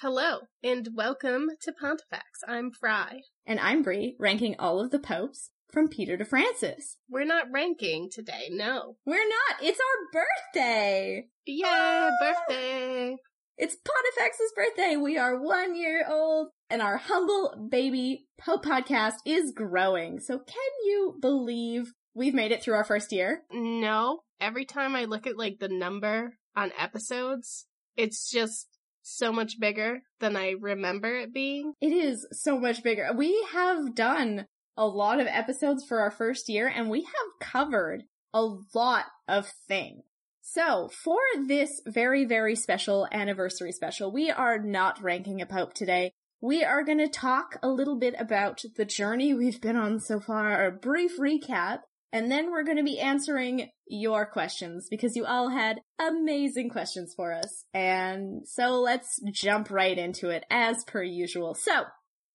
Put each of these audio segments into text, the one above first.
Hello, and welcome to Pontifex. I'm Fry. And I'm Brie, ranking all of the popes from Peter to Francis. We're not ranking today, no. We're not. It's our birthday. Yay, ah! birthday. It's Pontifex's birthday. We are one year old and our humble baby Pope podcast is growing. So can you believe we've made it through our first year? No. Every time I look at like the number on episodes, it's just so much bigger than I remember it being. It is so much bigger. We have done a lot of episodes for our first year and we have covered a lot of things. So, for this very, very special anniversary special, we are not ranking a pope today. We are going to talk a little bit about the journey we've been on so far, a brief recap, and then we're going to be answering your questions because you all had amazing questions for us. And so let's jump right into it as per usual. So,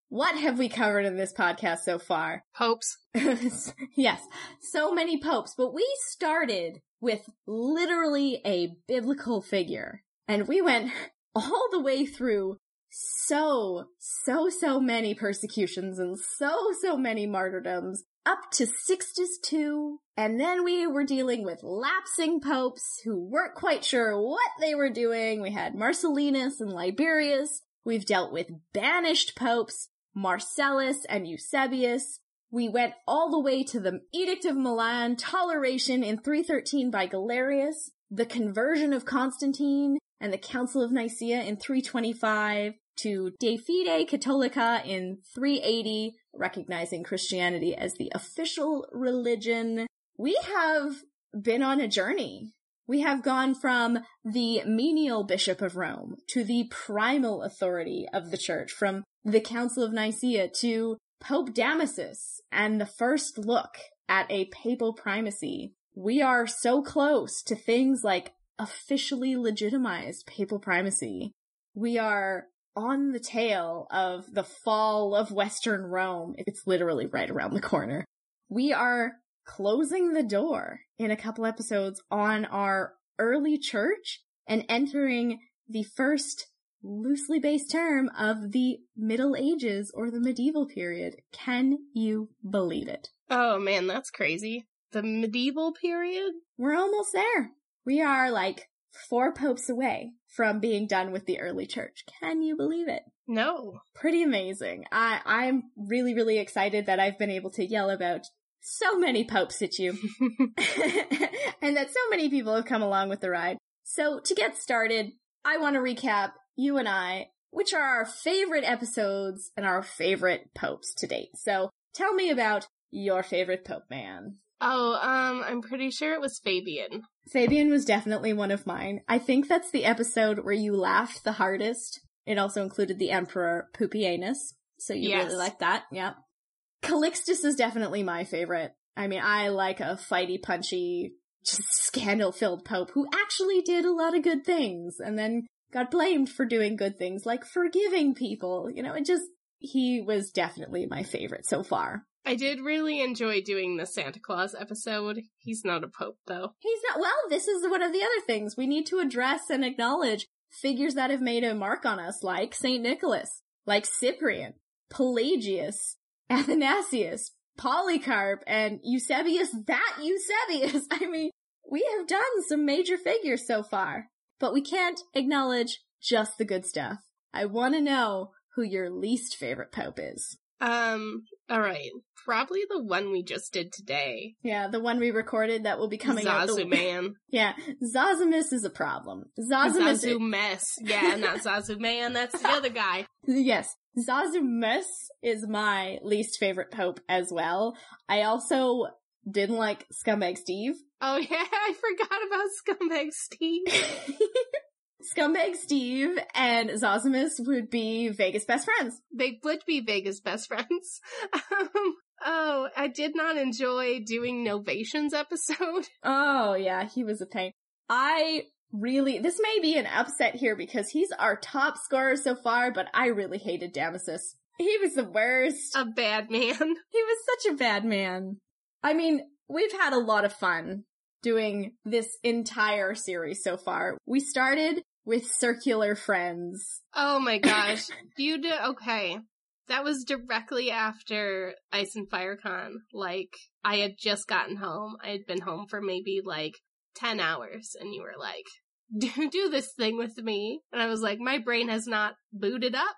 what have we covered in this podcast so far? Popes. yes, so many popes, but we started with literally a biblical figure and we went all the way through so, so, so many persecutions and so, so many martyrdoms up to Sixtus II. And then we were dealing with lapsing popes who weren't quite sure what they were doing. We had Marcellinus and Liberius. We've dealt with banished popes, Marcellus and Eusebius. We went all the way to the Edict of Milan, toleration in 313 by Galerius, the conversion of Constantine, and the Council of Nicaea in 325, to De Fide Catholica in 380, recognizing Christianity as the official religion. We have been on a journey. We have gone from the menial bishop of Rome to the primal authority of the church, from the Council of Nicaea to Pope Damasus and the first look at a papal primacy. We are so close to things like officially legitimized papal primacy. We are on the tail of the fall of Western Rome. It's literally right around the corner. We are closing the door in a couple episodes on our early church and entering the first loosely based term of the Middle Ages or the medieval period. Can you believe it? Oh man, that's crazy. The medieval period? We're almost there. We are like four popes away from being done with the early church. Can you believe it? No. Pretty amazing. I, I'm really, really excited that I've been able to yell about so many popes at you and that so many people have come along with the ride. So to get started, I want to recap you and I, which are our favorite episodes and our favorite popes to date. So tell me about your favorite pope man. Oh, um, I'm pretty sure it was Fabian. Fabian was definitely one of mine. I think that's the episode where you laughed the hardest. It also included the Emperor Pupienus. So you Yes. really like that, yeah. Calixtus is definitely my favorite. I mean, I like a fighty, punchy, just scandal-filled pope who actually did a lot of good things and then got blamed for doing good things like forgiving people. You know, it just, he was definitely my favorite so far. I did really enjoy doing the Santa Claus episode. He's not a pope though. He's not, well, this is one of the other things we need to address and acknowledge figures that have made a mark on us, like St. Nicholas, like Cyprian, Pelagius, Athanasius, Polycarp, and Eusebius, that Eusebius. I mean, we have done some major figures so far, but we can't acknowledge just the good stuff. I want to know who your least favorite pope is. Um, alright. Probably the one we just did today. Yeah, the one we recorded that will be coming out. Zazu The- Man. yeah, Zosimus is a problem. Zosimus Zazu Mess. Yeah, not Zazu Man, that's the other guy. Yes, Zazumus is my least favorite pope as well. I also didn't like Scumbag Steve. Oh yeah, I forgot about Scumbag Steve. Scumbag Steve and Zosimus would be Vegas best friends. they would be Vegas best friends. Um, oh, I did not enjoy doing Novatian's episode. Oh yeah, he was a pain. I really, this may be an upset here because he's our top scorer so far, but I really hated Damasus. He was the worst. A bad man. He was such a bad man. I mean, we've had a lot of fun doing this entire series so far. We started with Circular Friends. Oh my gosh. you did okay. That was directly after Ice and Fire Con. Like, I had just gotten home. I had been home for maybe like 10 hours, and you were like, do, do this thing with me. And I was like, my brain has not booted up,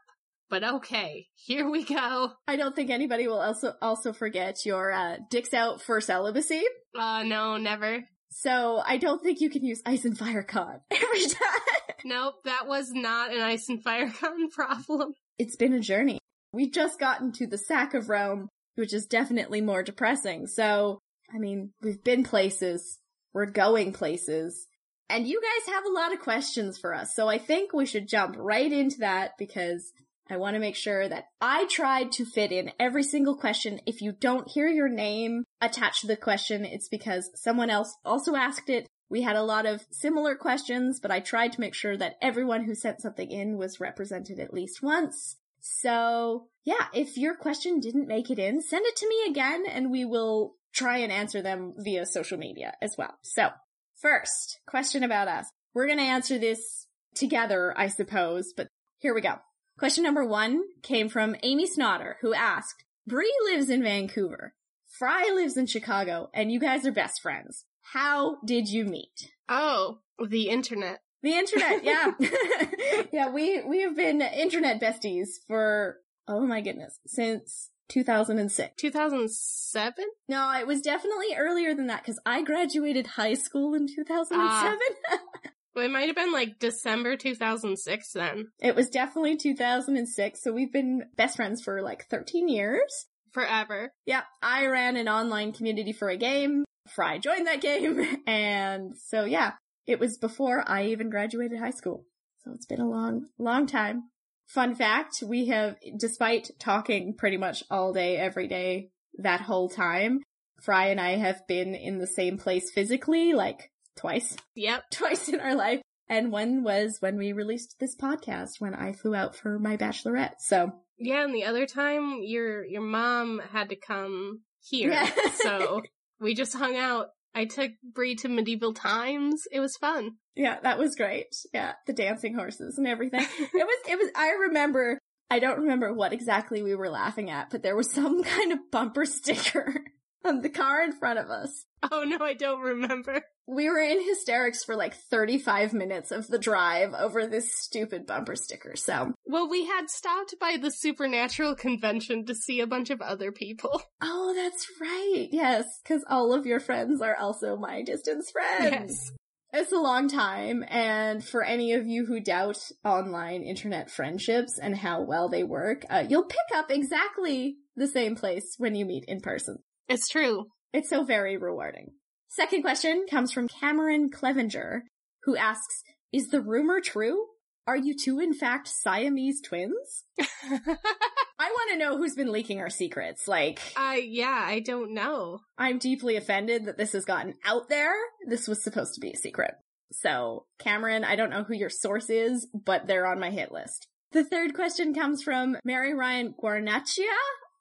but okay, here we go. I don't think anybody will also also forget your uh, dicks out for celibacy. Uh, no, never. So I don't think you can use Ice and Fire Con every time. Nope, that was not an Ice and Fire Con problem. It's been a journey. We've just gotten to the sack of Rome, which is definitely more depressing. So, I mean, we've been places, we're going places, and you guys have a lot of questions for us. So I think we should jump right into that because I want to make sure that I tried to fit in every single question. If you don't hear your name attached to the question, it's because someone else also asked it. We had a lot of similar questions, but I tried to make sure that everyone who sent something in was represented at least once. So yeah, if your question didn't make it in, send it to me again and we will try and answer them via social media as well. So first question about us. We're going to answer this together, I suppose, but here we go. Question number one came from Amy Snotter, who asked, Bree lives in Vancouver. Fry lives in Chicago, and you guys are best friends. How did you meet? Oh, the internet. The internet, yeah. yeah, we, we have been internet besties for, oh my goodness, since 2006. 2007? No, it was definitely earlier than that because I graduated high school in 2007. Ah. Well, it might have been like December 2006 then. it was definitely 2006, so we've been best friends for like 13 years. Forever. Yeah, I ran an online community for a game. Fry joined that game. And so yeah, it was before I even graduated high school. So it's been a long, long time. Fun fact, we have, despite talking pretty much all day, every day, that whole time, Fry and I have been in the same place physically, like twice, Yep. twice in our life. And one was when we released this podcast when I flew out for my bachelorette. So Yeah, and the other time your your mom had to come here. Yeah. so we just hung out. I took Bree to medieval times. It was fun. Yeah, that was great. Yeah, the dancing horses and everything. it was, it was, I remember, I don't remember what exactly we were laughing at, but there was some kind of bumper sticker on the car in front of us. Oh no, I don't remember. We were in hysterics for like 35 minutes of the drive over this stupid bumper sticker. So, Well, we had stopped by the supernatural convention to see a bunch of other people. oh, that's right. Yes, because all of your friends are also my distance friends. Yes. It's a long time, and for any of you who doubt online internet friendships and how well they work, uh, you'll pick up exactly the same place when you meet in person. It's true. It's so very rewarding. Second question comes from Cameron Clevenger, who asks, Is the rumor true? Are you two in fact Siamese twins? I want to know who's been leaking our secrets. Like, I yeah, I don't know. I'm deeply offended that this has gotten out there. This was supposed to be a secret. So, Cameron, I don't know who your source is, but they're on my hit list. The third question comes from Mary Ryan Guarnaccia.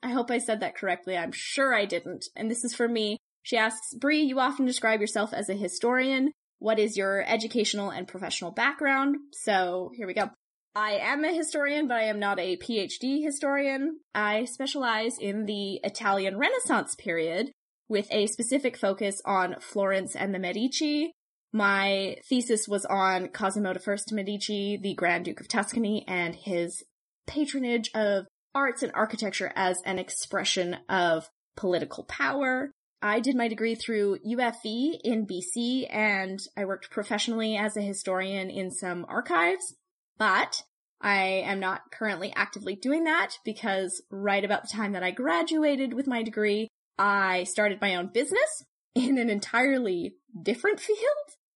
I hope I said that correctly. I'm sure I didn't. And this is for me. She asks, Bree, you often describe yourself as a historian. What is your educational and professional background? So here we go. I am a historian, but I am not a PhD historian. I specialize in the Italian Renaissance period with a specific focus on Florence and the Medici. My thesis was on Cosimo I Medici, the Grand Duke of Tuscany, and his patronage of arts and architecture as an expression of political power. I did my degree through UFV in BC and I worked professionally as a historian in some archives, but I am not currently actively doing that because right about the time that I graduated with my degree, I started my own business in an entirely different field,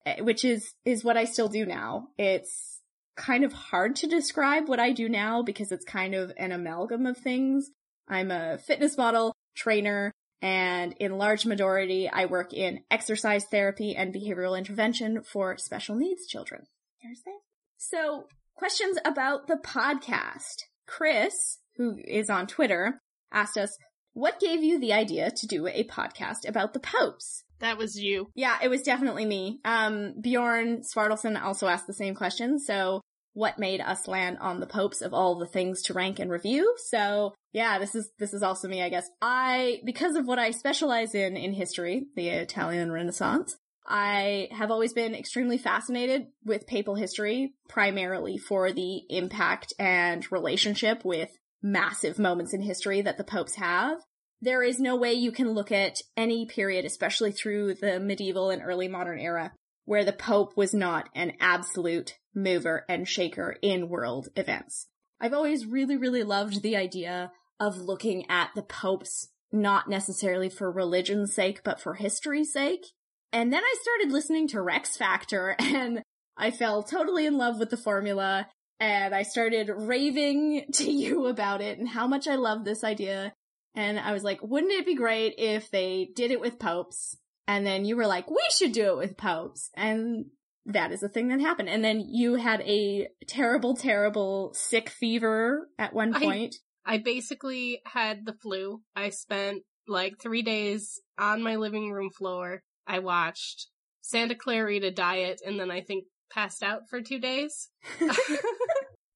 eh, which is, is what I still do now. It's kind of hard to describe what I do now because it's kind of an amalgam of things. I'm a fitness model, trainer, and in large majority, I work in exercise therapy and behavioral intervention for special needs children. There's that. So, questions about the podcast. Chris, who is on Twitter, asked us, what gave you the idea to do a podcast about the popes? That was you. Yeah, it was definitely me. Um, Bjorn Svardelson also asked the same question. So what made us land on the popes of all the things to rank and review? So yeah, this is, this is also me, I guess. I, because of what I specialize in, in history, the Italian Renaissance, I have always been extremely fascinated with papal history, primarily for the impact and relationship with massive moments in history that the popes have. There is no way you can look at any period, especially through the medieval and early modern era, where the pope was not an absolute mover and shaker in world events. I've always really, really loved the idea of looking at the popes not necessarily for religion's sake, but for history's sake. And then I started listening to Rex Factor and I fell totally in love with the formula and I started raving to you about it and how much I love this idea. And I was like, wouldn't it be great if they did it with popes? And then you were like, we should do it with popes. And that is a thing that happened. And then you had a terrible, terrible sick fever at one point. I, I basically had the flu. I spent like three days on my living room floor. I watched Santa Clarita Diet and then I think passed out for two days.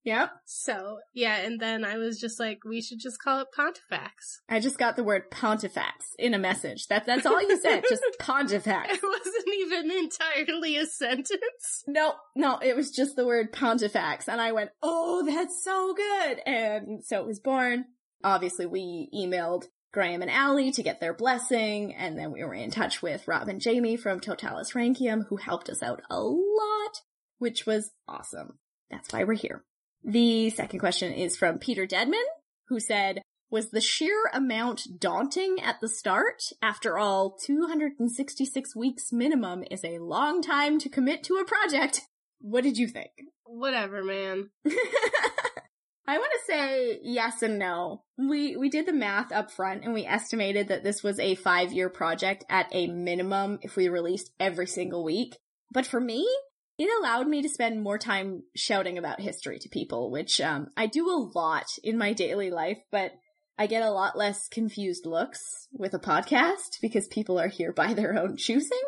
Yep. So, yeah, and then I was just like, we should just call it Pontifex. I just got the word Pontifex in a message. That that's all you said, just Pontifex. It wasn't even entirely a sentence. No, no, it was just the word Pontifex. And I went, oh, that's so good. And so it was born. Obviously, we emailed Graham and Allie to get their blessing, and then we were in touch with Rob and Jamie from Totalus Rankium, who helped us out a lot, which was awesome. That's why we're here. The second question is from Peter Deadman, who said, was the sheer amount daunting at the start? After all, 266 weeks minimum is a long time to commit to a project. What did you think? Whatever, man. I want to say yes and no. We we did the math up front and we estimated that this was a 5-year project at a minimum if we released every single week. But for me, it allowed me to spend more time shouting about history to people, which um, I do a lot in my daily life, but I get a lot less confused looks with a podcast because people are here by their own choosing.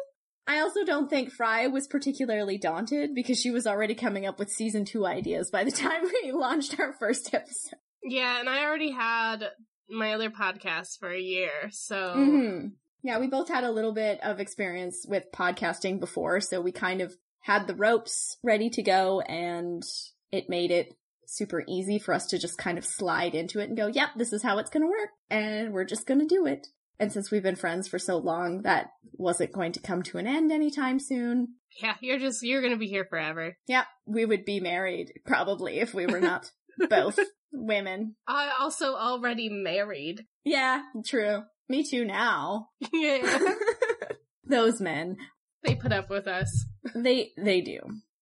I also don't think Fry was particularly daunted because she was already coming up with season two ideas by the time we launched our first episode. Yeah, and I already had my other podcast for a year, so. Mm-hmm. Yeah, we both had a little bit of experience with podcasting before, so we kind of had the ropes ready to go and it made it super easy for us to just kind of slide into it and go, yep, this is how it's going to work. And we're just going to do it. And since we've been friends for so long, that wasn't going to come to an end anytime soon. Yeah, you're just, you're going to be here forever. Yep. We would be married probably if we were not both women. I also already married. Yeah, true. Me too now. Yeah. Those men. They put up with us. They they do.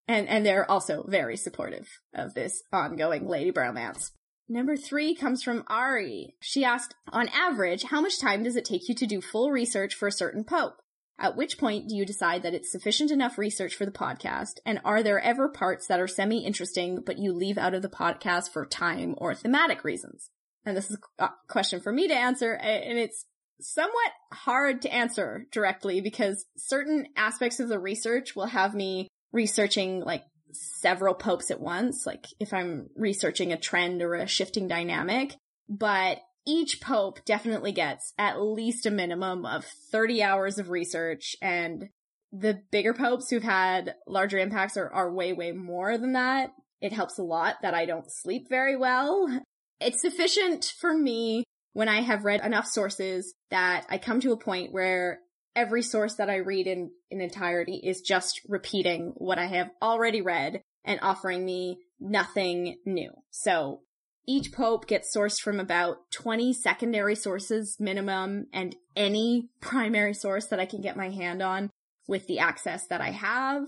And and they're also very supportive of this ongoing lady bromance. Number three comes from Ari. She asked, on average, how much time does it take you to do full research for a certain pope? At which point do you decide that it's sufficient enough research for the podcast? And are there ever parts that are semi-interesting, but you leave out of the podcast for time or thematic reasons? And this is a question for me to answer, and it's somewhat hard to answer directly because certain aspects of the research will have me researching like several popes at once, like if I'm researching a trend or a shifting dynamic. But each pope definitely gets at least a minimum of 30 hours of research and the bigger popes who've had larger impacts are, are way, way more than that. It helps a lot that I don't sleep very well. It's sufficient for me when I have read enough sources that I come to a point where every source that I read in, in entirety is just repeating what I have already read and offering me nothing new. So each pope gets sourced from about 20 secondary sources minimum and any primary source that I can get my hand on with the access that I have.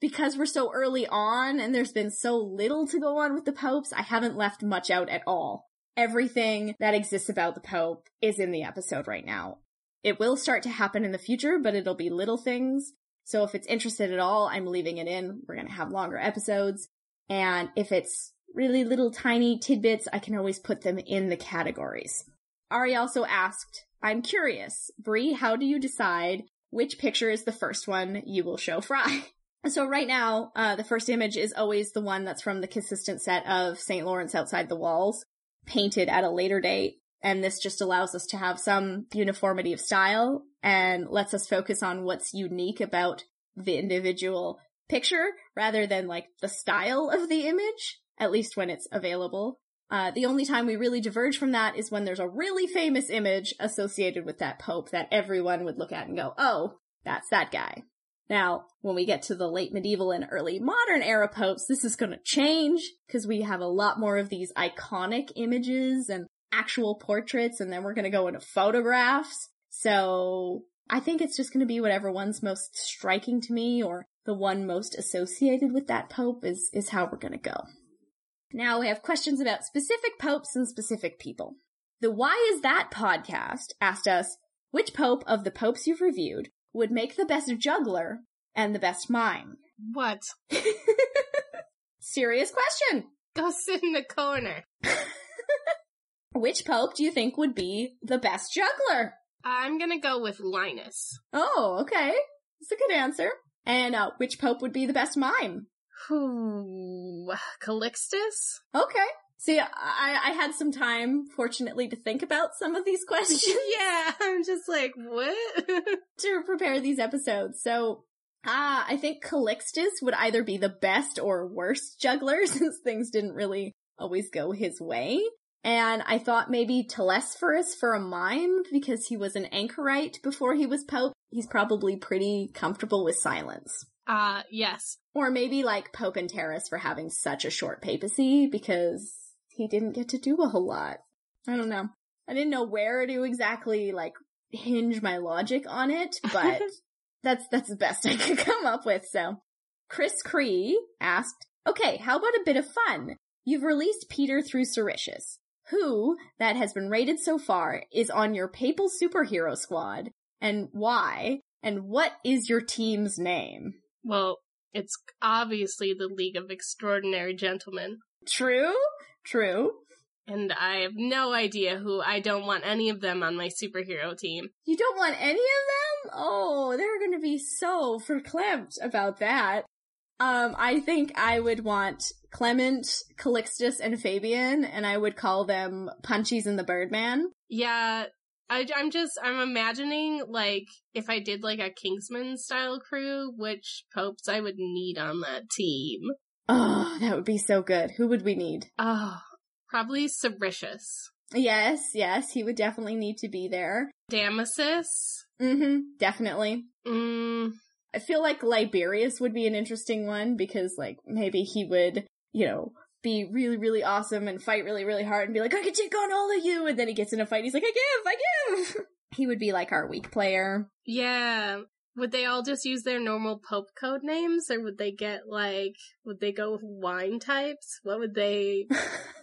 Because we're so early on and there's been so little to go on with the popes, I haven't left much out at all everything that exists about the Pope is in the episode right now. It will start to happen in the future, but it'll be little things. So if it's interested at all, I'm leaving it in. We're going to have longer episodes. And if it's really little tiny tidbits, I can always put them in the categories. Ari also asked, I'm curious, Brie, how do you decide which picture is the first one you will show Fry? So right now, uh, the first image is always the one that's from the consistent set of St. Lawrence outside the walls, painted at a later date. And this just allows us to have some uniformity of style and lets us focus on what's unique about the individual picture rather than like the style of the image, at least when it's available. Uh, the only time we really diverge from that is when there's a really famous image associated with that pope that everyone would look at and go, oh, that's that guy. Now, when we get to the late medieval and early modern era popes, this is going to change because we have a lot more of these iconic images and actual portraits, and then we're going to go into photographs. So I think it's just going to be whatever one's most striking to me or the one most associated with that pope is, is how we're going to go. Now we have questions about specific popes and specific people. The Why Is That podcast asked us, which pope of the popes you've reviewed would make the best juggler and the best mime? What? Serious question. Go sit in the corner. Which pope do you think would be the best juggler? I'm gonna go with Linus. Oh, okay. That's a good answer. And uh, which pope would be the best mime? Who? Calixtus? Okay. See, I, I had some time, fortunately, to think about some of these questions. yeah, I'm just like, what? to prepare these episodes. So, ah, I think Calixtus would either be the best or worst juggler since things didn't really always go his way. And I thought maybe Telesphorus for a mime because he was an anchorite before he was Pope. He's probably pretty comfortable with silence. Uh, yes. Or maybe like Pope and Anterus for having such a short papacy because he didn't get to do a whole lot. I don't know. I didn't know where to exactly like hinge my logic on it, but that's that's the best I could come up with. So, Chris Cree asked, "Okay, how about a bit of fun? You've released Peter through Siricius. Who that has been rated so far is on your papal superhero squad, and why? And what is your team's name?" Well, it's obviously the League of Extraordinary Gentlemen. True, true. And I have no idea who. I don't want any of them on my superhero team. You don't want any of them? Oh, they're gonna be so verklempt about that. Um, I think I would want Clement, Calixtus, and Fabian, and I would call them Punchies and the Birdman. Yeah, I, am just, I'm imagining, like, if I did, like, a Kingsman style crew, which popes I would need on that team. Oh, that would be so good. Who would we need? Oh, probably Siricius. Yes, yes, he would definitely need to be there. Damasus? Mm-hmm, definitely. Mm. I feel like Liberius would be an interesting one because, like, maybe he would, you know, be really, really awesome and fight really, really hard and be like, I can take on all of you. And then he gets in a fight. He's like, I give, I give. he would be like our weak player. Yeah. Would they all just use their normal Pope code names or would they get like, would they go with wine types? What would they?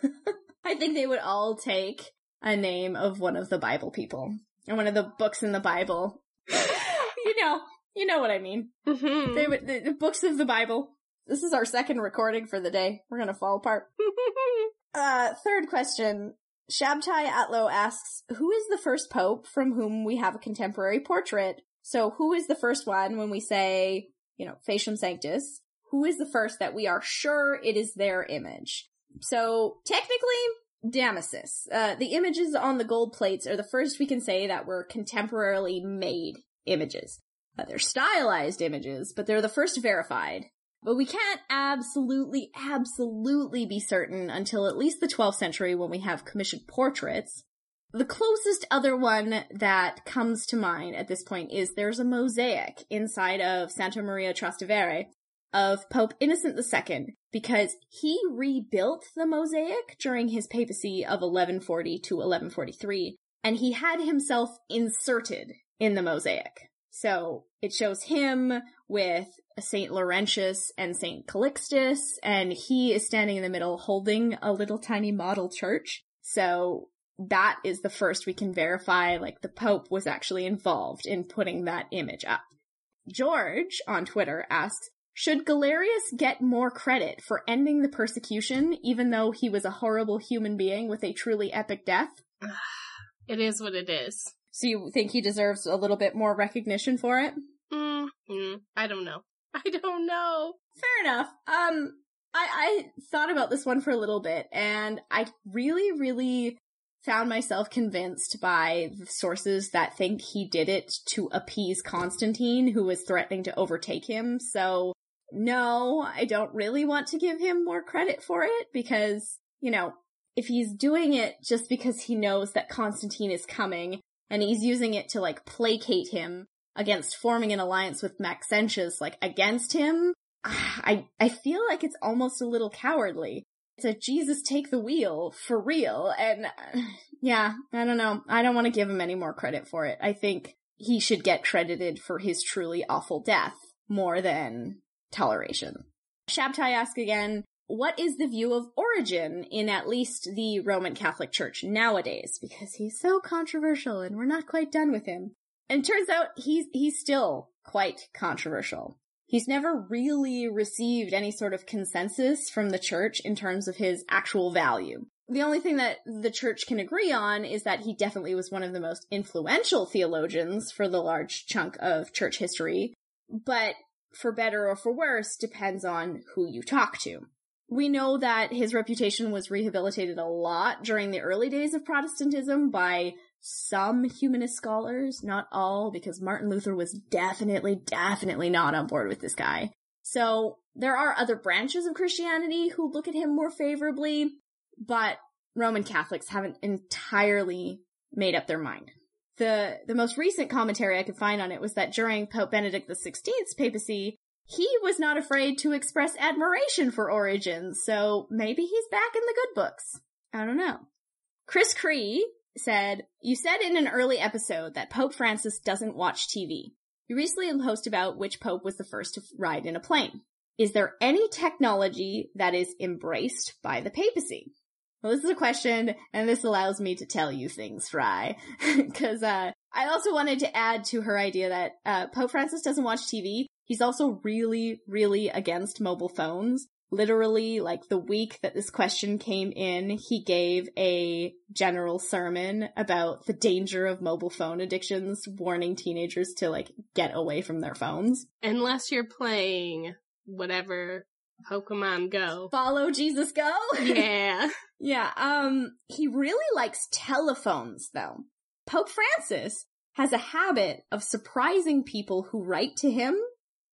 I think they would all take a name of one of the Bible people and one of the books in the Bible. you know, you know what I mean. Mm-hmm. They would, the, the books of the Bible. This is our second recording for the day. We're gonna fall apart. uh, third question. Shabtai Atlo asks, who is the first pope from whom we have a contemporary portrait? So who is the first one when we say, you know, facium sanctus? Who is the first that we are sure it is their image? So technically, Damasus. Uh, the images on the gold plates are the first we can say that were contemporarily made images. Uh, they're stylized images, but they're the first verified. But we can't absolutely, absolutely be certain until at least the 12th century when we have commissioned portraits. The closest other one that comes to mind at this point is there's a mosaic inside of Santa Maria Trastevere of Pope Innocent II because he rebuilt the mosaic during his papacy of 1140 to 1143 and he had himself inserted in the mosaic. So it shows him with Saint Laurentius and Saint Calixtus, and he is standing in the middle holding a little tiny model church. So that is the first we can verify, like the Pope was actually involved in putting that image up. George on Twitter asks, should Galerius get more credit for ending the persecution, even though he was a horrible human being with a truly epic death? It is what it is. So you think he deserves a little bit more recognition for it? Mm, mm, I don't know. I don't know. Fair enough. Um, I, I thought about this one for a little bit and I really, really found myself convinced by the sources that think he did it to appease Constantine, who was threatening to overtake him. So no, I don't really want to give him more credit for it because, you know, if he's doing it just because he knows that Constantine is coming and he's using it to like placate him against forming an alliance with Maxentius, like against him, ah, I, I feel like it's almost a little cowardly. It's a Jesus take the wheel for real. And yeah, I don't know. I don't want to give him any more credit for it. I think he should get credited for his truly awful death more than toleration. Shabtai asks again, what is the view of Origen in at least the Roman Catholic Church nowadays? Because he's so controversial and we're not quite done with him. And turns out he's, he's still quite controversial. He's never really received any sort of consensus from the church in terms of his actual value. The only thing that the church can agree on is that he definitely was one of the most influential theologians for the large chunk of church history, but for better or for worse depends on who you talk to. We know that his reputation was rehabilitated a lot during the early days of Protestantism by some humanist scholars, not all, because Martin Luther was definitely, definitely not on board with this guy. So there are other branches of Christianity who look at him more favorably, but Roman Catholics haven't entirely made up their mind. The, the most recent commentary I could find on it was that during Pope Benedict XVI's papacy, he was not afraid to express admiration for Origen, so maybe he's back in the good books. I don't know. Chris Cree said, You said in an early episode that Pope Francis doesn't watch TV. You recently posted about which pope was the first to ride in a plane. Is there any technology that is embraced by the papacy? Well, this is a question, and this allows me to tell you things, Fry. Because uh, I also wanted to add to her idea that uh, Pope Francis doesn't watch TV. He's also really, really against mobile phones literally like the week that this question came in, he gave a general sermon about the danger of mobile phone addictions, warning teenagers to like get away from their phones. Unless you're playing whatever Pokemon Go. Follow Jesus Go? Yeah. yeah, um he really likes telephones though. Pope Francis has a habit of surprising people who write to him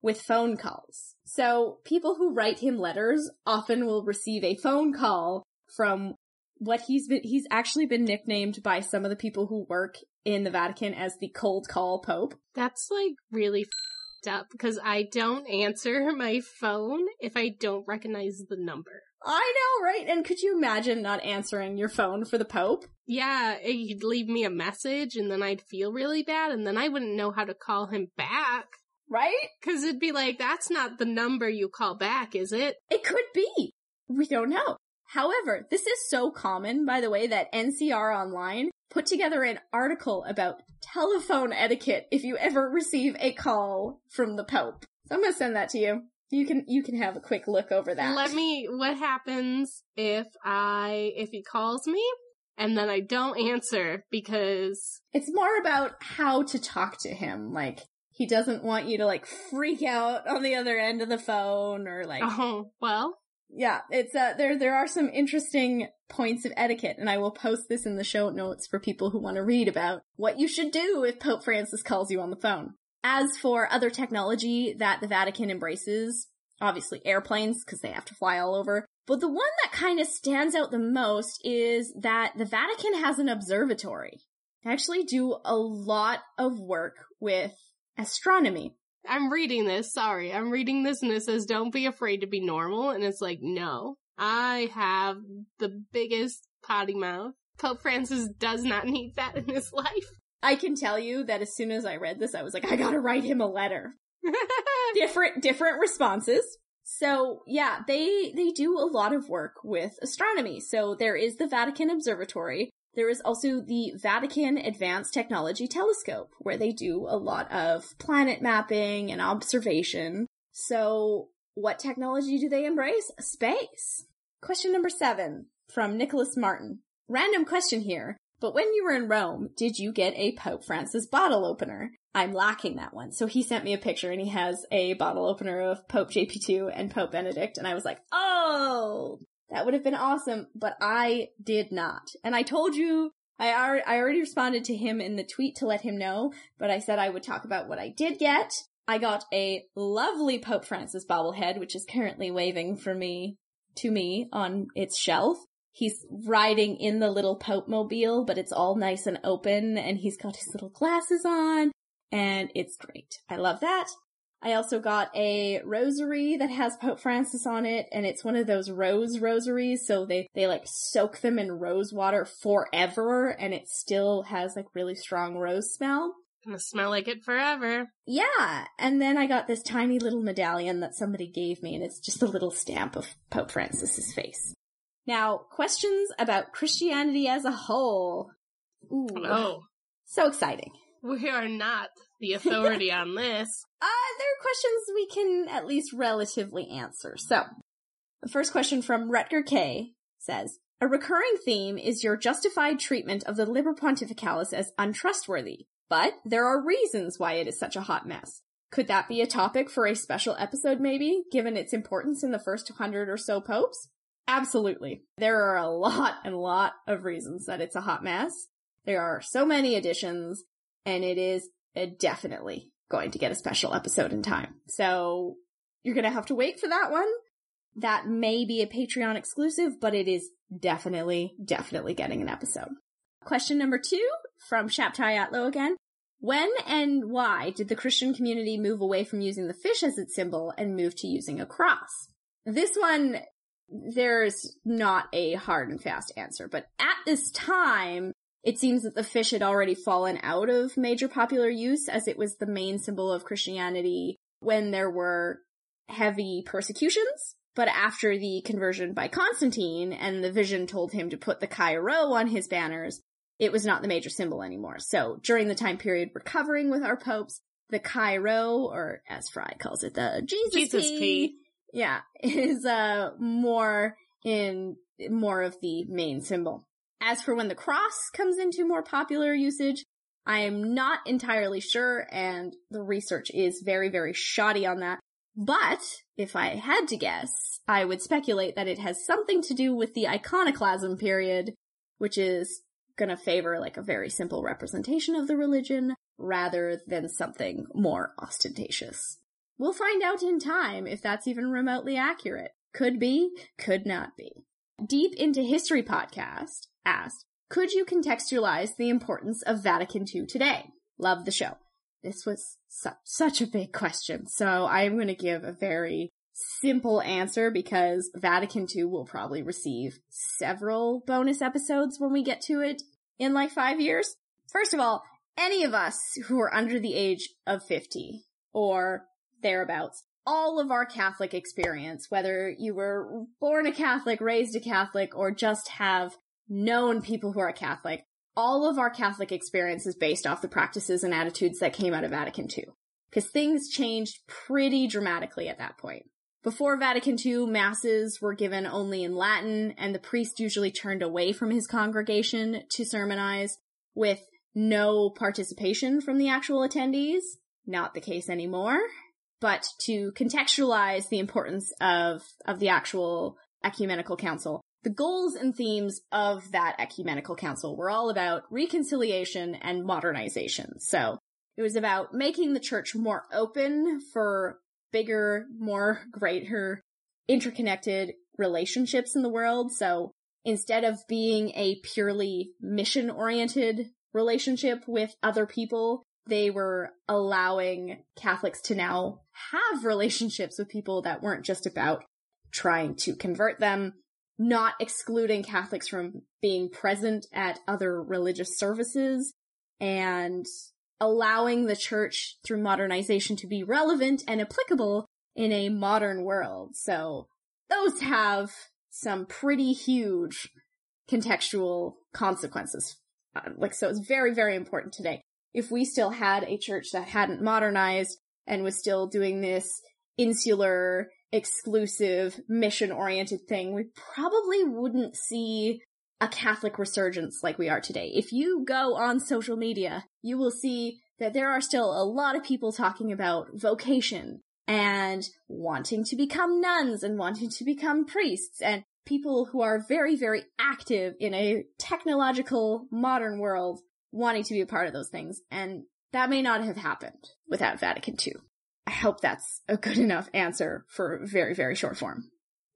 with phone calls. So people who write him letters often will receive a phone call from what he's been, he's actually been nicknamed by some of the people who work in the Vatican as the cold call pope. That's like really fed up because I don't answer my phone if I don't recognize the number. I know, right? And could you imagine not answering your phone for the Pope? Yeah, eh, he'd leave me a message and then I'd feel really bad and then I wouldn't know how to call him back. Right? Because it'd be like, that's not the number you call back, is it? It could be. We don't know. However, this is so common, by the way, that NCR Online put together an article about telephone etiquette if you ever receive a call from the Pope. So I'm gonna send that to you. You can you can have a quick look over that. Let me what happens if I if he calls me and then I don't answer because it's more about how to talk to him. Like he doesn't want you to like freak out on the other end of the phone or like Oh, well. Yeah, it's uh there there are some interesting points of etiquette and I will post this in the show notes for people who want to read about what you should do if Pope Francis calls you on the phone. As for other technology that the Vatican embraces, obviously airplanes because they have to fly all over. But the one that kind of stands out the most is that the Vatican has an observatory. They actually do a lot of work with astronomy. I'm reading this, sorry. I'm reading this and it says, don't be afraid to be normal. And it's like, no. I have the biggest potty mouth. Pope Francis does not need that in his life. I can tell you that as soon as I read this, I was like, I gotta write him a letter. different, different responses. So yeah, they, they do a lot of work with astronomy. So there is the Vatican Observatory, there is also the Vatican Advanced Technology Telescope, where they do a lot of planet mapping and observation. So, what technology do they embrace? Space. Question number seven from Nicholas Martin. Random question here. But when you were in Rome, did you get a Pope Francis bottle opener? I'm lacking that one. So he sent me a picture and he has a bottle opener of Pope JP2 and Pope Benedict. And I was like, oh, that would have been awesome. But I did not. And I told you, I already, I already responded to him in the tweet to let him know, but I said I would talk about what I did get. I got a lovely Pope Francis bobblehead, which is currently waving for me, to me on its shelf. He's riding in the little Pope mobile, but it's all nice and open and he's got his little glasses on and it's great. I love that. I also got a rosary that has Pope Francis on it, and it's one of those rose rosaries, so they, they like soak them in rose water forever, and it still has like really strong rose smell. Gonna smell like it forever. Yeah, and then I got this tiny little medallion that somebody gave me, and it's just a little stamp of Pope Francis's face. Now, questions about Christianity as a whole. Ooh. Oh. So exciting. We are not the authority on this. Uh, there are questions we can at least relatively answer. So, the first question from Rutger K says, a recurring theme is your justified treatment of the Liber Pontificalis as untrustworthy, but there are reasons why it is such a hot mess. Could that be a topic for a special episode maybe, given its importance in the first hundred or so popes? Absolutely. There are a lot and lot of reasons that it's a hot mess. There are so many additions, and it is Uh, definitely going to get a special episode in time. So you're going to have to wait for that one. That may be a Patreon exclusive, but it is definitely, definitely getting an episode. Question number two from Shabtai Atlo again. When and why did the Christian community move away from using the fish as its symbol and move to using a cross? This one, there's not a hard and fast answer, but at this time, it seems that the fish had already fallen out of major popular use as it was the main symbol of Christianity when there were heavy persecutions. But after the conversion by Constantine and the vision told him to put the Chi Rho on his banners, it was not the major symbol anymore. So during the time period recovering with our popes, the Chi Rho, or as Fry calls it, the Jesus, Jesus P, P. yeah, is uh more in more of the main symbol. As for when the cross comes into more popular usage, I am not entirely sure, and the research is very, very shoddy on that. But if I had to guess, I would speculate that it has something to do with the iconoclasm period, which is gonna favor like a very simple representation of the religion rather than something more ostentatious. We'll find out in time if that's even remotely accurate. Could be, could not be. Deep into History podcast asked, could you contextualize the importance of Vatican II today? Love the show. This was su- such a big question, so I'm going to give a very simple answer because Vatican II will probably receive several bonus episodes when we get to it in like five years. First of all, any of us who are under the age of 50 or thereabouts, all of our Catholic experience, whether you were born a Catholic, raised a Catholic, or just have known people who are Catholic, all of our Catholic experience is based off the practices and attitudes that came out of Vatican II. Because things changed pretty dramatically at that point. Before Vatican II, masses were given only in Latin, and the priest usually turned away from his congregation to sermonize with no participation from the actual attendees. Not the case anymore. But to contextualize the importance of, of the actual ecumenical council, the goals and themes of that ecumenical council were all about reconciliation and modernization. So it was about making the church more open for bigger, more greater, interconnected relationships in the world. So instead of being a purely mission oriented relationship with other people, they were allowing Catholics to now have relationships with people that weren't just about trying to convert them, not excluding Catholics from being present at other religious services, and allowing the church through modernization to be relevant and applicable in a modern world. So those have some pretty huge contextual consequences. Uh, like, so it's very, very important today. If we still had a church that hadn't modernized and was still doing this insular exclusive mission oriented thing, we probably wouldn't see a Catholic resurgence like we are today. If you go on social media, you will see that there are still a lot of people talking about vocation and wanting to become nuns and wanting to become priests and people who are very, very active in a technological modern world wanting to be a part of those things. And that may not have happened without Vatican II. I hope that's a good enough answer for very, very short form.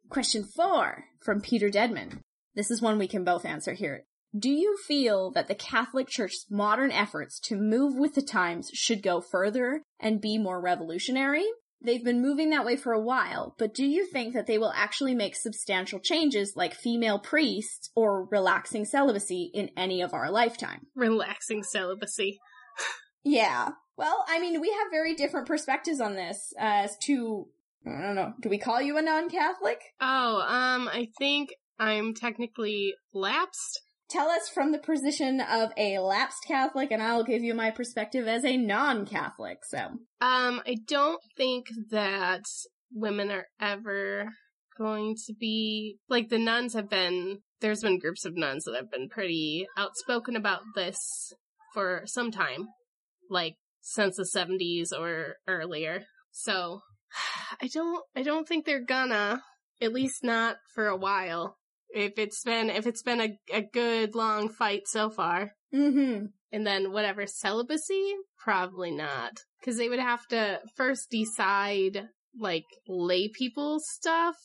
Question four from Peter Deadman. This is one we can both answer here. Do you feel that the Catholic Church's modern efforts to move with the times should go further and be more revolutionary? They've been moving that way for a while, but do you think that they will actually make substantial changes like female priests or relaxing celibacy in any of our lifetime? Relaxing celibacy. yeah. Well, I mean, we have very different perspectives on this as to, I don't know, do we call you a non-Catholic? Oh, um, I think I'm technically lapsed. Tell us from the position of a lapsed Catholic, and I'll give you my perspective as a non-Catholic, so. Um, I don't think that women are ever going to be, like, the nuns have been, there's been groups of nuns that have been pretty outspoken about this for some time. Like, since the 70s or earlier. So, I don't, I don't think they're gonna, at least not for a while if it's been if it's been a, a good long fight so far. Mm-hmm. And then whatever celibacy, probably not, because they would have to first decide like lay people stuff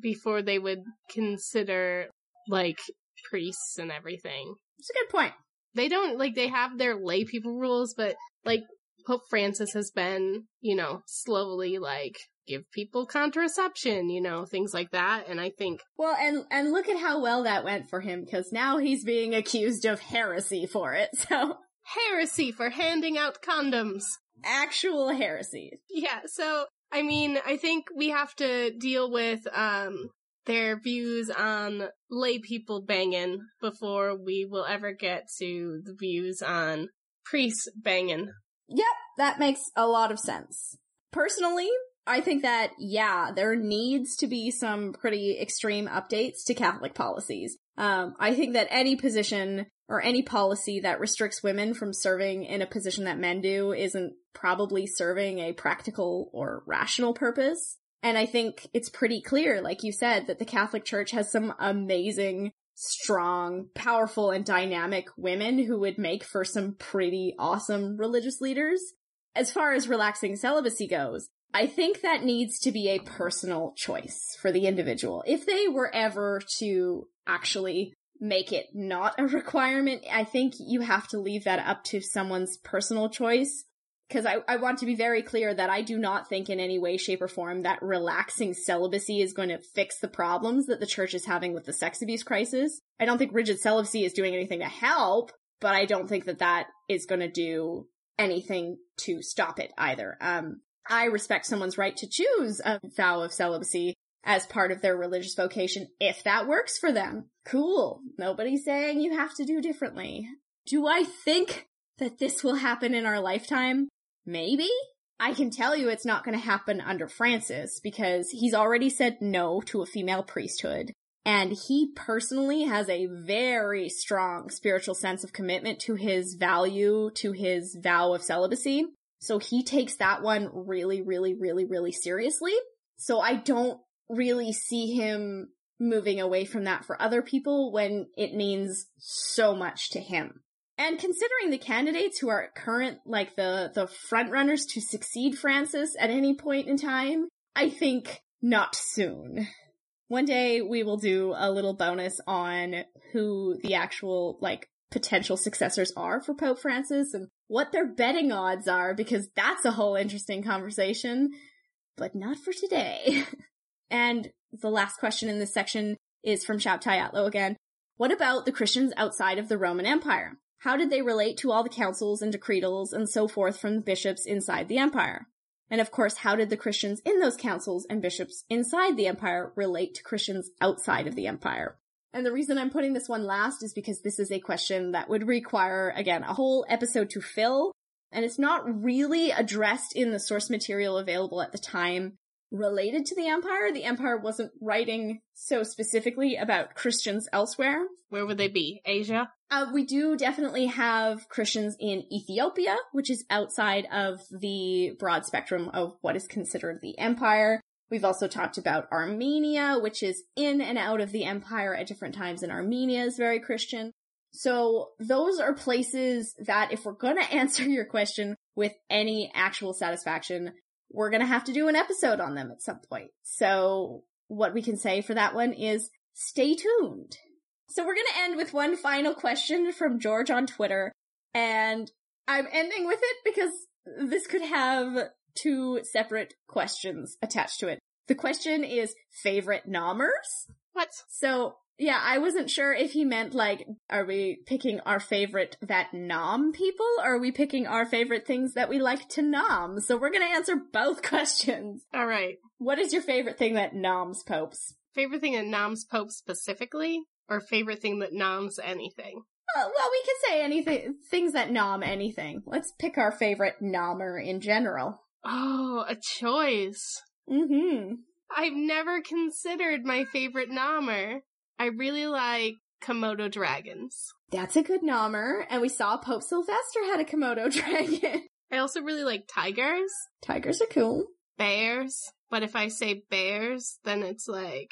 before they would consider like priests and everything. It's a good point. They don't like they have their lay people rules, but like Pope Francis has been, you know, slowly like give people contraception, you know, things like that. And I think Well, and and look at how well that went for him cuz now he's being accused of heresy for it. So, heresy for handing out condoms. Actual heresy. Yeah, so I mean, I think we have to deal with um their views on lay people banging before we will ever get to the views on priests banging. Yep, that makes a lot of sense. Personally, I think that, yeah, there needs to be some pretty extreme updates to Catholic policies. Um, I think that any position or any policy that restricts women from serving in a position that men do isn't probably serving a practical or rational purpose. And I think it's pretty clear, like you said, that the Catholic Church has some amazing, strong, powerful, and dynamic women who would make for some pretty awesome religious leaders. As far as relaxing celibacy goes, I think that needs to be a personal choice for the individual. If they were ever to actually make it not a requirement, I think you have to leave that up to someone's personal choice. Because I, I want to be very clear that I do not think in any way, shape, or form that relaxing celibacy is going to fix the problems that the church is having with the sex abuse crisis. I don't think rigid celibacy is doing anything to help, but I don't think that that is going to do anything to stop it either. Um, I respect someone's right to choose a vow of celibacy as part of their religious vocation if that works for them. Cool. Nobody's saying you have to do differently. Do I think that this will happen in our lifetime? Maybe. I can tell you it's not going to happen under Francis because he's already said no to a female priesthood. And he personally has a very strong spiritual sense of commitment to his value, to his vow of celibacy. So he takes that one really, really, really, really seriously. So I don't really see him moving away from that for other people when it means so much to him. And considering the candidates who are current, like the, the front runners to succeed Francis at any point in time, I think not soon. One day we will do a little bonus on who the actual, like, potential successors are for Pope Francis and what their betting odds are, because that's a whole interesting conversation, but not for today. and the last question in this section is from Atlo again. What about the Christians outside of the Roman Empire? How did they relate to all the councils and decretals and so forth from the bishops inside the empire? And of course, how did the Christians in those councils and bishops inside the empire relate to Christians outside of the empire? And the reason I'm putting this one last is because this is a question that would require, again, a whole episode to fill. And it's not really addressed in the source material available at the time. related to the Empire. The Empire wasn't writing so specifically about Christians elsewhere. Where would they be? Asia? Uh, we do definitely have Christians in Ethiopia, which is outside of the broad spectrum of what is considered the empire. We've also talked about Armenia, which is in and out of the empire at different times, and Armenia is very Christian. So those are places that if we're gonna answer your question with any actual satisfaction, we're gonna have to do an episode on them at some point. So what we can say for that one is stay tuned. So we're gonna end with one final question from George on Twitter, and I'm ending with it because this could have two separate questions attached to it. The question is favorite nommers. What? So yeah, I wasn't sure if he meant like, are we picking our favorite that nom people, or are we picking our favorite things that we like to nom? So we're gonna answer both questions. All right. What is your favorite thing that noms popes? Favorite thing that noms Pope specifically, or favorite thing that noms anything? Well, well, we can say anything, things that nom anything. Let's pick our favorite nommer in general. Oh, a choice. Mm-hmm. I've never considered my favorite nommer. I really like Komodo dragons. That's a good nommer, and we saw Pope Sylvester had a Komodo dragon. I also really like tigers, Tigers are cool. bears, but if I say bears, then it's like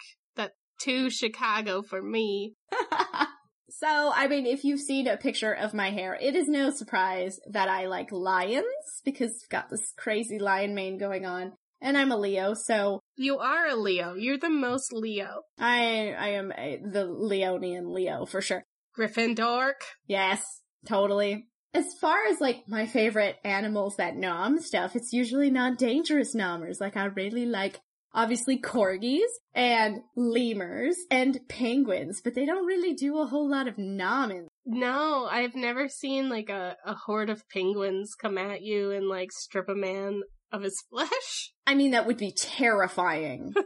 too Chicago for me. so, I mean, if you've seen a picture of my hair, it is no surprise that I like lions because I've got this crazy lion mane going on. And I'm a Leo, so You are a Leo. You're the most Leo. I I am a, the Leonian Leo for sure. Gryffindor. Yes, totally. As far as like my favorite animals that nom stuff, it's usually not dangerous nommers. Like I really like obviously corgis and lemurs and penguins, but they don't really do a whole lot of nomming. No, I've never seen like a, a horde of penguins come at you and like strip a man of his flesh. I mean, that would be terrifying.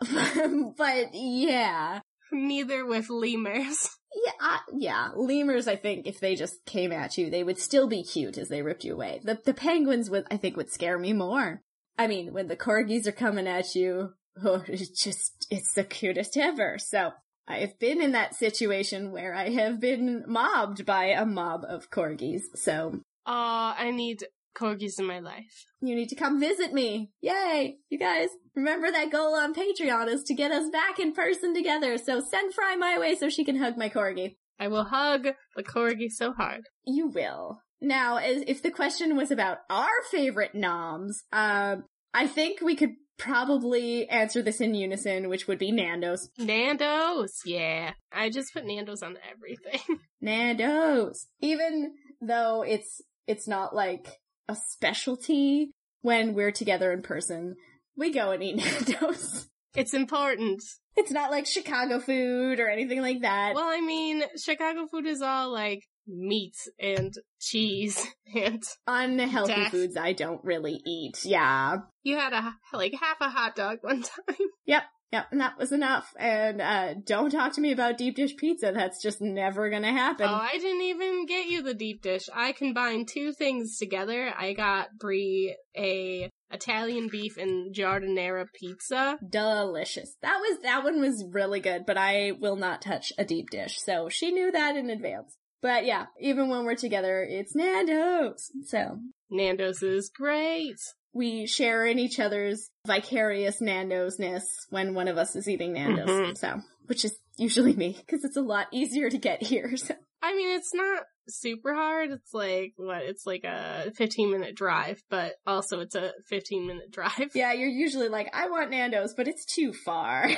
but yeah. Neither with lemurs. Yeah, I, yeah. Lemurs, I think, if they just came at you, they would still be cute as they ripped you away. The the penguins would, I think, would scare me more. I mean, when the corgis are coming at you, oh, it's just, it's the cutest ever. So, I've been in that situation where I have been mobbed by a mob of corgis. So, Aw, I need corgis in my life. you need to come visit me. Yay! You guys, remember that goal on Patreon is to get us back in person together. So send Fry my way so she can hug my corgi. I will hug the corgi so hard. You will. Now, as if the question was about our favorite noms, um, I think we could probably answer this in unison, which would be Nando's. Nando's, yeah. I just put Nando's on everything. Nando's. Even though it's it's not like a specialty when we're together in person, we go and eat Nando's. it's important. It's not like Chicago food or anything like that. Well, I mean, Chicago food is all like meat and cheese and Unhealthy Death. foods I don't really eat. Yeah. you had a like half a hot dog one time. Yep. Yep. And that was enough. And, uh, don't talk to me about deep dish pizza. That's just never gonna happen. Oh, I didn't even get you the deep dish. I combined two things together. I got Brie a Italian beef and giardiniera pizza. Delicious. That was, that one was really good, but I will not touch a deep dish. So she knew that in advance. But yeah, even when we're together, it's Nando's. So Nando's is great. we share in each other's vicarious Nando's-ness when one of us is eating Nando's. Mhm. So, which is usually me, because it's a lot easier to get here. So. I mean, it's not super hard. It's like, what? It's like a 15 minute drive, but also it's a 15 minute drive. Yeah, you're usually like, I want Nando's, but it's too far.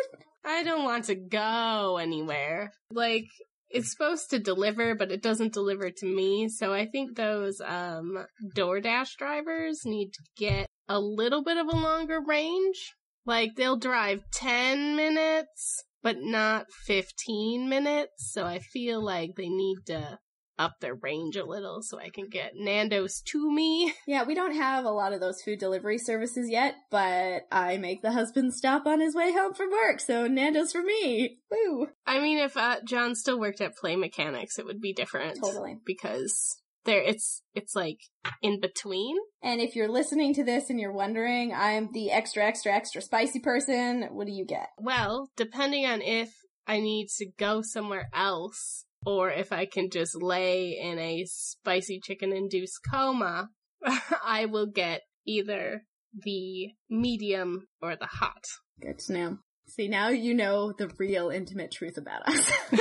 I don't want to go anywhere. Like, it's supposed to deliver, but it doesn't deliver to me. So I think those, um, DoorDash drivers need to get a little bit of a longer range. Like, they'll drive 10 minutes, but not 15 minutes. So I feel like they need to up their range a little so I can get Nando's to me. yeah, we don't have a lot of those food delivery services yet, but I make the husband stop on his way home from work, so Nando's for me. Woo! I mean, if uh, John still worked at Play Mechanics, it would be different. Totally. Because there it's it's like in between. And if you're listening to this and you're wondering, I'm the extra, extra, extra spicy person. What do you get? Well, depending on if I need to go somewhere else or if I can just lay in a spicy chicken induced coma, I will get either the medium or the hot. Good to know. See, now you know the real intimate truth about us.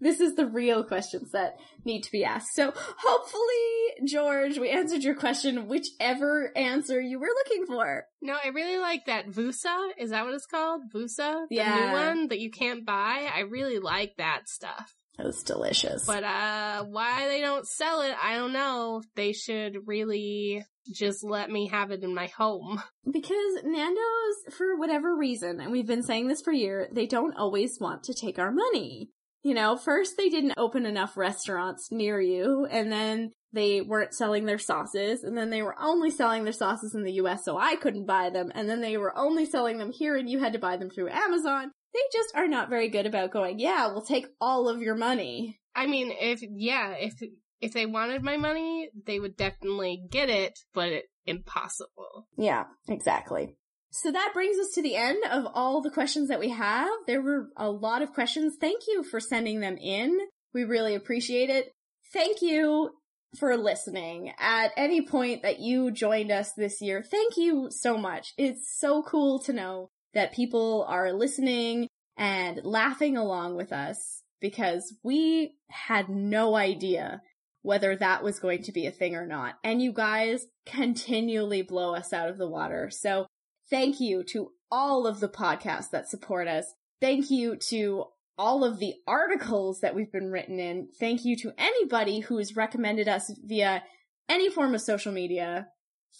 this is the real questions that need to be asked. So hopefully, George, we answered your question, whichever answer you were looking for. No, I really like that Vusa. Is that what it's called? Vusa? The Yeah. new one that you can't buy. I really like that stuff. That was delicious. But uh why they don't sell it, I don't know. They should really just let me have it in my home. Because Nando's, for whatever reason, and we've been saying this for years, they don't always want to take our money. You know, first they didn't open enough restaurants near you, and then they weren't selling their sauces, and then they were only selling their sauces in the US, so I couldn't buy them, and then they were only selling them here, and you had to buy them through Amazon. They just are not very good about going, yeah, we'll take all of your money. I mean, if yeah, if if they wanted my money, they would definitely get it, but it, impossible. Yeah, exactly. So that brings us to the end of all the questions that we have. There were a lot of questions. Thank you for sending them in. We really appreciate it. Thank you for listening at any point that you joined us this year. Thank you so much. It's so cool to know that people are listening and laughing along with us because we had no idea whether that was going to be a thing or not. And you guys continually blow us out of the water. So thank you to all of the podcasts that support us. Thank you to all of the articles that we've been written in. Thank you to anybody who has recommended us via any form of social media.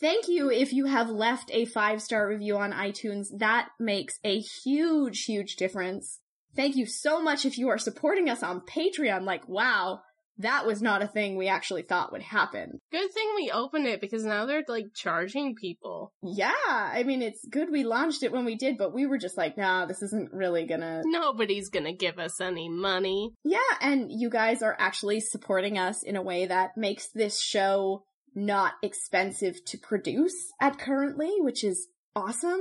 Thank you if you have left a five star review on iTunes. That makes a huge, huge difference. Thank you so much if you are supporting us on Patreon. Like, wow, that was not a thing we actually thought would happen. Good thing we opened it because now they're like charging people. Yeah, I mean, it's good we launched it when we did, but we were just like, nah, this isn't really gonna. Nobody's gonna give us any money. Yeah, and you guys are actually supporting us in a way that makes this show not expensive to produce at currently, which is awesome.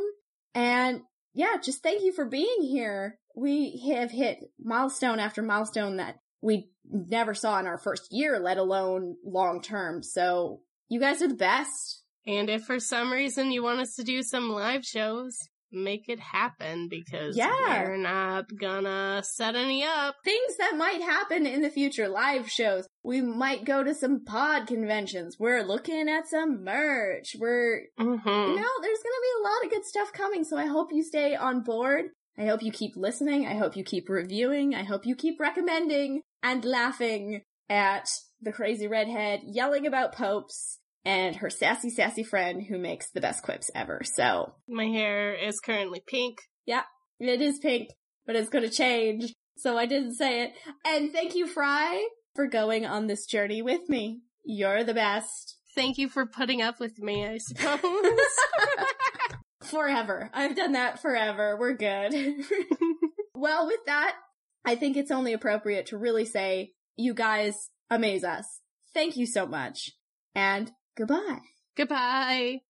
And yeah, just thank you for being here. We have hit milestone after milestone that we never saw in our first year, let alone long term. So you guys are the best. And if for some reason you want us to do some live shows, make it happen because Yeah. we're not gonna set any up. Things that might happen in the future, live shows. We might go to some pod conventions. We're looking at some merch. We're Mm-hmm. you know, there's gonna be a lot of good stuff coming, so I hope you stay on board. I hope you keep listening. I hope you keep reviewing. I hope you keep recommending and laughing at the crazy redhead yelling about popes and her sassy, sassy friend who makes the best quips ever. So, My hair is currently pink. Yeah, it is pink, but it's gonna change. So I didn't say it. And thank you, Fry, for going on this journey with me. You're the best. Thank you for putting up with me, I suppose. Forever. I've done that forever. We're good. well, with that, I think it's only appropriate to really say, you guys amaze us. Thank you so much. And goodbye. Goodbye.